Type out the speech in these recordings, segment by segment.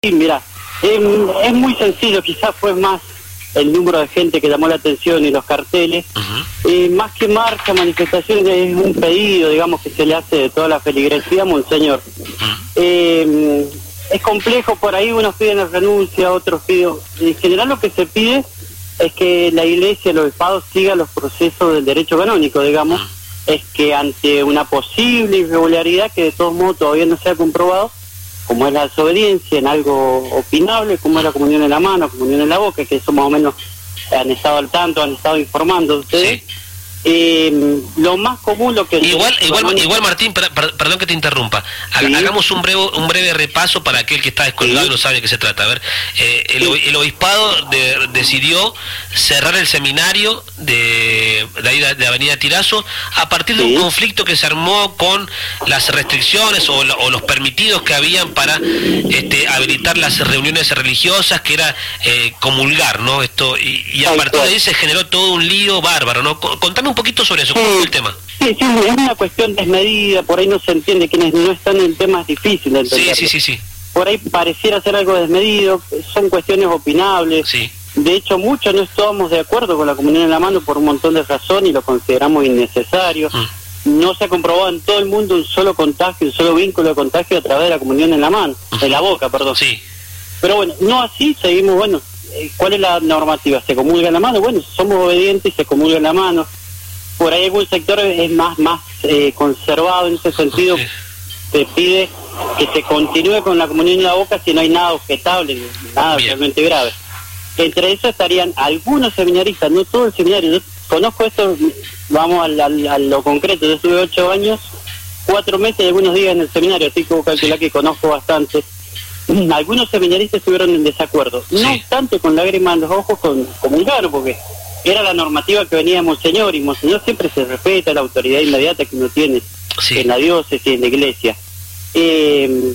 Sí, mira, es muy sencillo, quizás fue más el número de gente que llamó la atención y los carteles. Eh, más que marcha, manifestación, es un pedido, digamos, que se le hace de toda la feligresía, Monseñor. Eh, es complejo, por ahí unos piden la renuncia, otros piden... En general lo que se pide es que la iglesia, los estados sigan los procesos del derecho canónico, digamos. Es que ante una posible irregularidad que de todos modos todavía no se ha comprobado, como es la desobediencia en algo opinable, como es la comunión en la mano, comunión en la boca, que eso más o menos han estado al tanto, han estado informando ustedes. Eh, lo más común, lo que... Igual, igual, igual Martín, perdón que te interrumpa. Hagamos un breve, un breve repaso para aquel que está descolgado y no sabe de qué se trata. A ver, eh, el, obispado decidió cerrar el seminario de, de, de Avenida Tirazo a partir de un conflicto que se armó con las restricciones o, los permitidos que habían para este, habilitar las reuniones religiosas, que era eh, comulgar, ¿no? Esto y, a partir de ahí se generó todo un lío bárbaro, ¿no? Contame un poquito sobre eso, ¿cómo el tema? Sí, sí, es una cuestión desmedida, por ahí no se entiende, quienes no están en el tema es difícil de Sí, sí, sí, sí. Por ahí pareciera ser algo desmedido, son cuestiones opinables. Sí. De hecho, muchos no estábamos de acuerdo con la comunión en la mano por un montón de razones y lo consideramos innecesario. Mm. No se ha comprobado en todo el mundo un solo contagio, un solo vínculo de contagio a través de la comunión en la mano, en la boca, perdón. Sí. Pero bueno, no así, seguimos, bueno, eh, ¿cuál es la normativa? ¿Se comulga en la mano? Bueno, somos obedientes y se comulga en la mano por ahí algún sector es más más eh, conservado en ese sentido. Se pide que se continúe con la comunión en la boca si no hay nada objetable nada realmente grave. Entre eso estarían algunos seminaristas no todo el seminario. Yo conozco esto vamos a, lo concreto. Yo estuve ocho años cuatro meses y algunos días en el seminario así que calcular que conozco bastante. Algunos seminaristas estuvieron en desacuerdo. No obstante con lágrimas en los ojos con comulgaron porque era la normativa que venía Monseñor, y Monseñor siempre se respeta la autoridad inmediata que uno tiene en la diócesis y en la iglesia. Eh,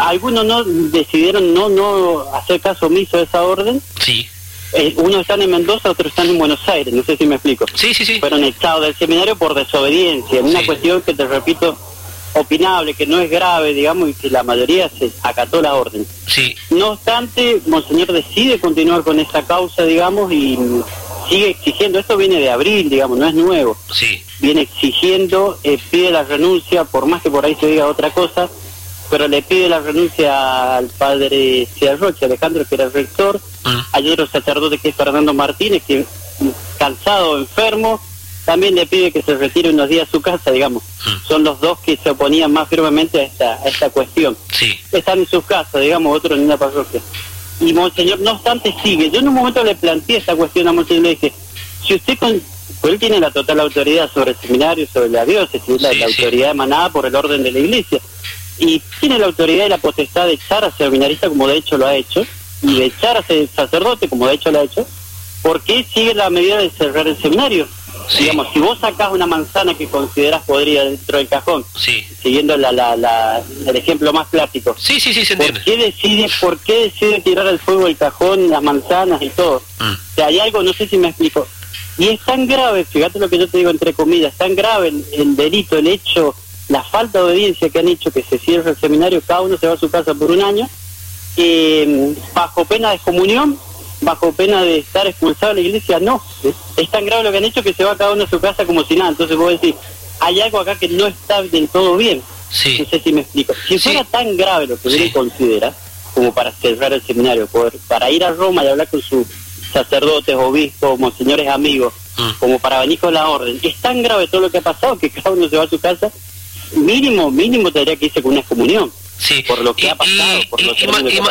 algunos no decidieron no no hacer caso omiso de esa orden. Sí. Eh, unos están en Mendoza, otros están en Buenos Aires, no sé si me explico. Sí, sí, sí. Fueron echados del seminario por desobediencia, en una cuestión que te repito, opinable, que no es grave, digamos, y que la mayoría se acató la orden. Sí. No obstante, Monseñor decide continuar con esa causa, digamos, y sigue exigiendo, esto viene de abril, digamos, no es nuevo. Sí. Viene exigiendo, eh, pide la renuncia, por más que por ahí se diga otra cosa, pero le pide la renuncia al padre Roche, Alejandro, que era el rector, mm. hay otro sacerdote que es Fernando Martínez, que cansado, enfermo, también le pide que se retire unos días a su casa, digamos. Mm. Son los dos que se oponían más firmemente a esta, a esta cuestión. Sí. Están en sus casas, digamos, otro en una parroquia y Monseñor no obstante sigue. Yo en un momento le planteé esta cuestión a Monseñor, le dije, si usted con, pues él tiene la total autoridad sobre el seminario, sobre la diócesis, la, autoridad emanada por el orden de la iglesia, y tiene la autoridad y la potestad de echar a seminarista como de hecho lo ha hecho, y de echar a sacerdote como de hecho lo ha hecho, ¿por qué sigue la medida de cerrar el seminario? Digamos, si vos sacás una manzana que consideras podrida dentro del cajón, siguiendo la, la, el ejemplo más clásico, sí, sí, sí, se ¿por, qué decide, ¿por qué decide tirar al fuego el cajón, las manzanas y todo? Mm. O sea, hay algo, no sé si me explico. Y es tan grave, fíjate lo que yo te digo entre comillas, tan grave el, delito, el hecho, la falta de obediencia que han hecho que se cierre el seminario, cada uno se va a su casa por un año, eh, bajo pena de comunión bajo pena de estar expulsado de la iglesia, no. Es tan grave lo que han hecho que se va cada uno a su casa como si nada. Entonces vos decís, hay algo acá que no está del todo bien. Sí. No sé si me explico. Si fuera tan grave lo que sí. considera, como para cerrar el seminario, para ir a Roma y hablar con sus sacerdotes, obispos, monseñores amigos, mm. como para venir con la orden, es tan grave todo lo que ha pasado que cada uno se va a su casa, mínimo, mínimo tendría que irse con una excomunión. Sí. por lo que ha pasado.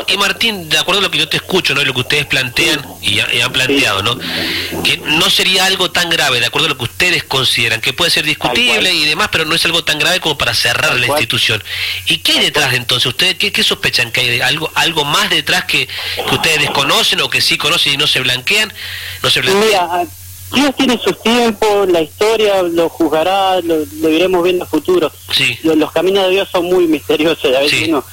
y, Martín, de acuerdo a lo que yo te escucho, ¿no? Y lo que ustedes plantean y, han planteado, ¿no? Que no sería algo tan grave, de acuerdo a lo que ustedes consideran, que puede ser discutible y demás, pero no es algo tan grave como para cerrar la institución. ¿Y qué hay detrás entonces? ¿Ustedes qué, sospechan? ¿Que hay algo, algo más detrás que, ustedes desconocen o que sí conocen y no se blanquean? No se blanquean? Dios tiene sus tiempos, la historia lo juzgará, lo, iremos viendo a futuro. Los, caminos de Dios son muy misteriosos, a veces uno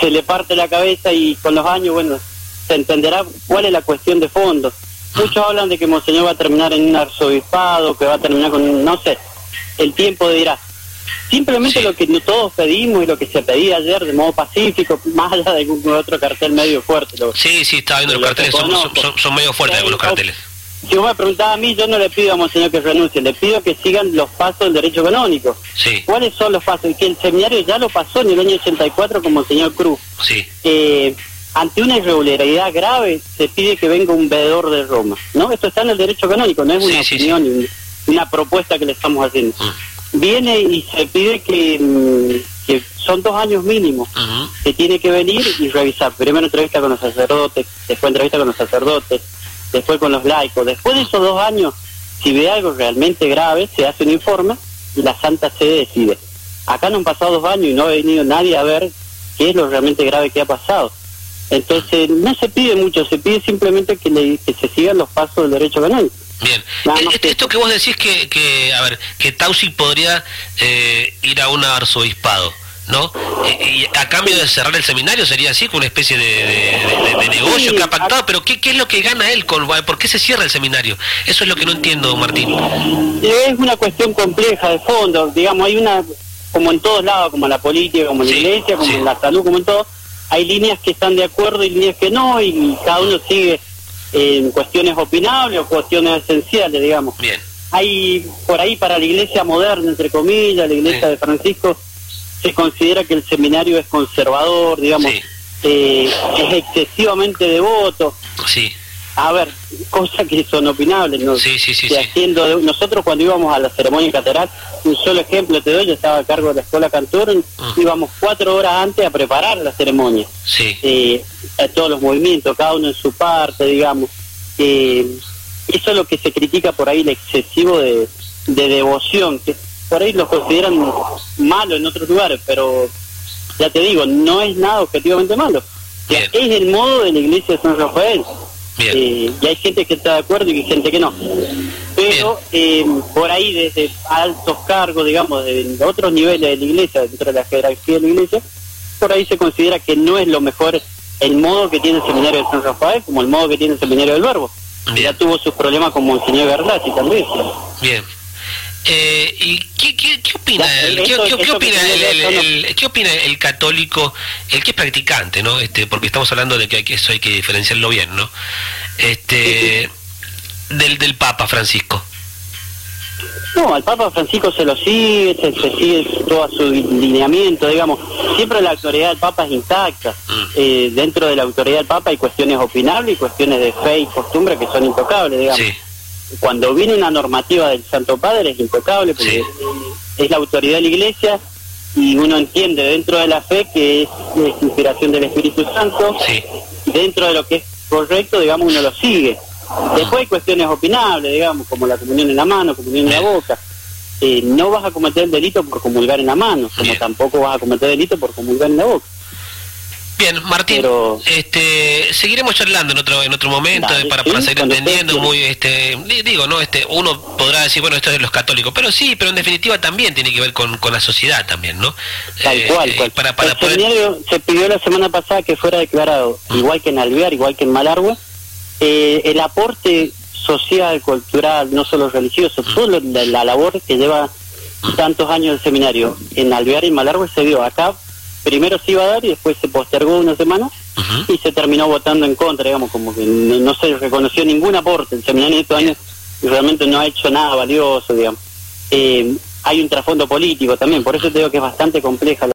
se le parte la cabeza y con los años, bueno, se entenderá cuál es la cuestión de fondo. Muchos hablan de que Monseñor va a terminar en un arzobispado, que va a terminar con, no sé, el tiempo dirá. Simplemente lo que todos pedimos y lo que se pedía ayer de modo pacífico, más allá de algún otro cartel medio fuerte. sí, sí, estaba viendo los carteles, son, son, medio fuertes algunos carteles. Si vos me preguntaba a mí, yo no le pido a Monseñor que renuncie, le pido que sigan los pasos del derecho canónico. Sí. ¿Cuáles son los pasos? Que el seminario ya lo pasó en el año 84 con Monseñor Cruz. Sí. Eh, ante una irregularidad grave se pide que venga un veedor de Roma. ¿no? Esto está en el derecho canónico, no es una opinión, ni una propuesta que le estamos haciendo. Mm. Viene y se pide que, mm, que son dos años mínimos, que tiene que venir y revisar. Primero entrevista con los sacerdotes, después entrevista con los sacerdotes, después con los laicos. Después de esos dos años, si ve algo realmente grave, se hace un informe y la Santa Sede decide. Acá no han pasado dos años y no ha venido nadie a ver qué es lo realmente grave que ha pasado. Entonces, no se pide mucho, se pide simplemente que, le, que se sigan los pasos del derecho canónico. Bien, eh, esto que vos decís que, que, a ver, que Tausi podría eh, ir a un arzobispado. ¿No? Y, a cambio de cerrar el seminario sería así, con una especie de, negocio que ha pactado, pero ¿qué, ¿qué, es lo que gana él? Con, ¿Por qué se cierra el seminario? Eso es lo que no entiendo, Martín. Es una cuestión compleja de fondo, digamos, hay una, como en todos lados, como en la política, como en la iglesia, como en la salud, como en todo, hay líneas que están de acuerdo y líneas que no, y cada uno sigue en cuestiones opinables o cuestiones esenciales, digamos. Bien. Hay por ahí para la iglesia moderna, entre comillas, la iglesia de Francisco, se considera que el seminario es conservador, digamos, eh, es excesivamente devoto. Sí. A ver, cosas que son opinables, ¿no? Sí, sí, sí. Haciendo nosotros cuando íbamos a la ceremonia catedral, un solo ejemplo te doy, yo estaba a cargo de la escuela Cantor, mm. íbamos cuatro horas antes a preparar la ceremonia. Sí. Eh, todos los movimientos, cada uno en su parte, digamos. Eh, eso es lo que se critica por ahí, el excesivo de, de devoción, que por ahí lo consideran malo en otros lugares, pero ya te digo, no es nada objetivamente malo. es el modo de la iglesia de San Rafael. Eh, y hay gente que está de acuerdo y hay gente que no. Pero eh, por ahí desde altos cargos, digamos, de otros niveles de la iglesia, dentro de la jerarquía de la iglesia, por ahí se considera que no es lo mejor el modo que tiene el seminario de San Rafael como el modo que tiene el seminario del Verbo. Ya tuvo sus problemas Monseñor Verdad y también. Bien. Eh, ¿Y qué, qué, qué opina, el, qué, opina el, qué opina el católico, el que es practicante, no? Este, porque estamos hablando de que, hay que eso hay que diferenciarlo bien, ¿no? Este, del, del Papa Francisco. No, al Papa Francisco se lo sigue, se, sigue todo su lineamiento, digamos. Siempre la autoridad del Papa es intacta. Mm. Eh, dentro de la autoridad del Papa hay cuestiones opinables y cuestiones de fe y costumbre que son intocables, digamos. Sí cuando viene una normativa del Santo Padre es intocable porque es la autoridad de la Iglesia y uno entiende dentro de la fe que es, inspiración del Espíritu Santo, dentro de lo que es correcto, digamos, uno lo sigue. Después hay cuestiones opinables, digamos, como la comunión en la mano, comunión en la boca. Eh, no vas a cometer el delito por comulgar en la mano, como tampoco vas a cometer delito por comulgar en la boca. Bien, Martín, este, seguiremos charlando en otro en otro momento eh, para, para seguir entendiendo muy este digo, no, este uno podrá decir, bueno, esto es de los católicos, pero sí, pero en definitiva también tiene que ver con, con la sociedad también, ¿no? Tal eh, cual, eh, Para, para el se pidió la semana pasada que fuera declarado, mm. igual que en Alvear, igual que en Malargüe, el aporte social, cultural, no solo religioso, mm. todo la, labor que lleva tantos años el seminario en Alvear y Malargüe se dio acá primero se iba a dar y después se postergó una semana y se terminó votando en contra, digamos, como que no, se reconoció ningún aporte. El seminario de estos años realmente no ha hecho nada valioso, digamos. Eh, hay un trasfondo político también, por eso te digo que es bastante compleja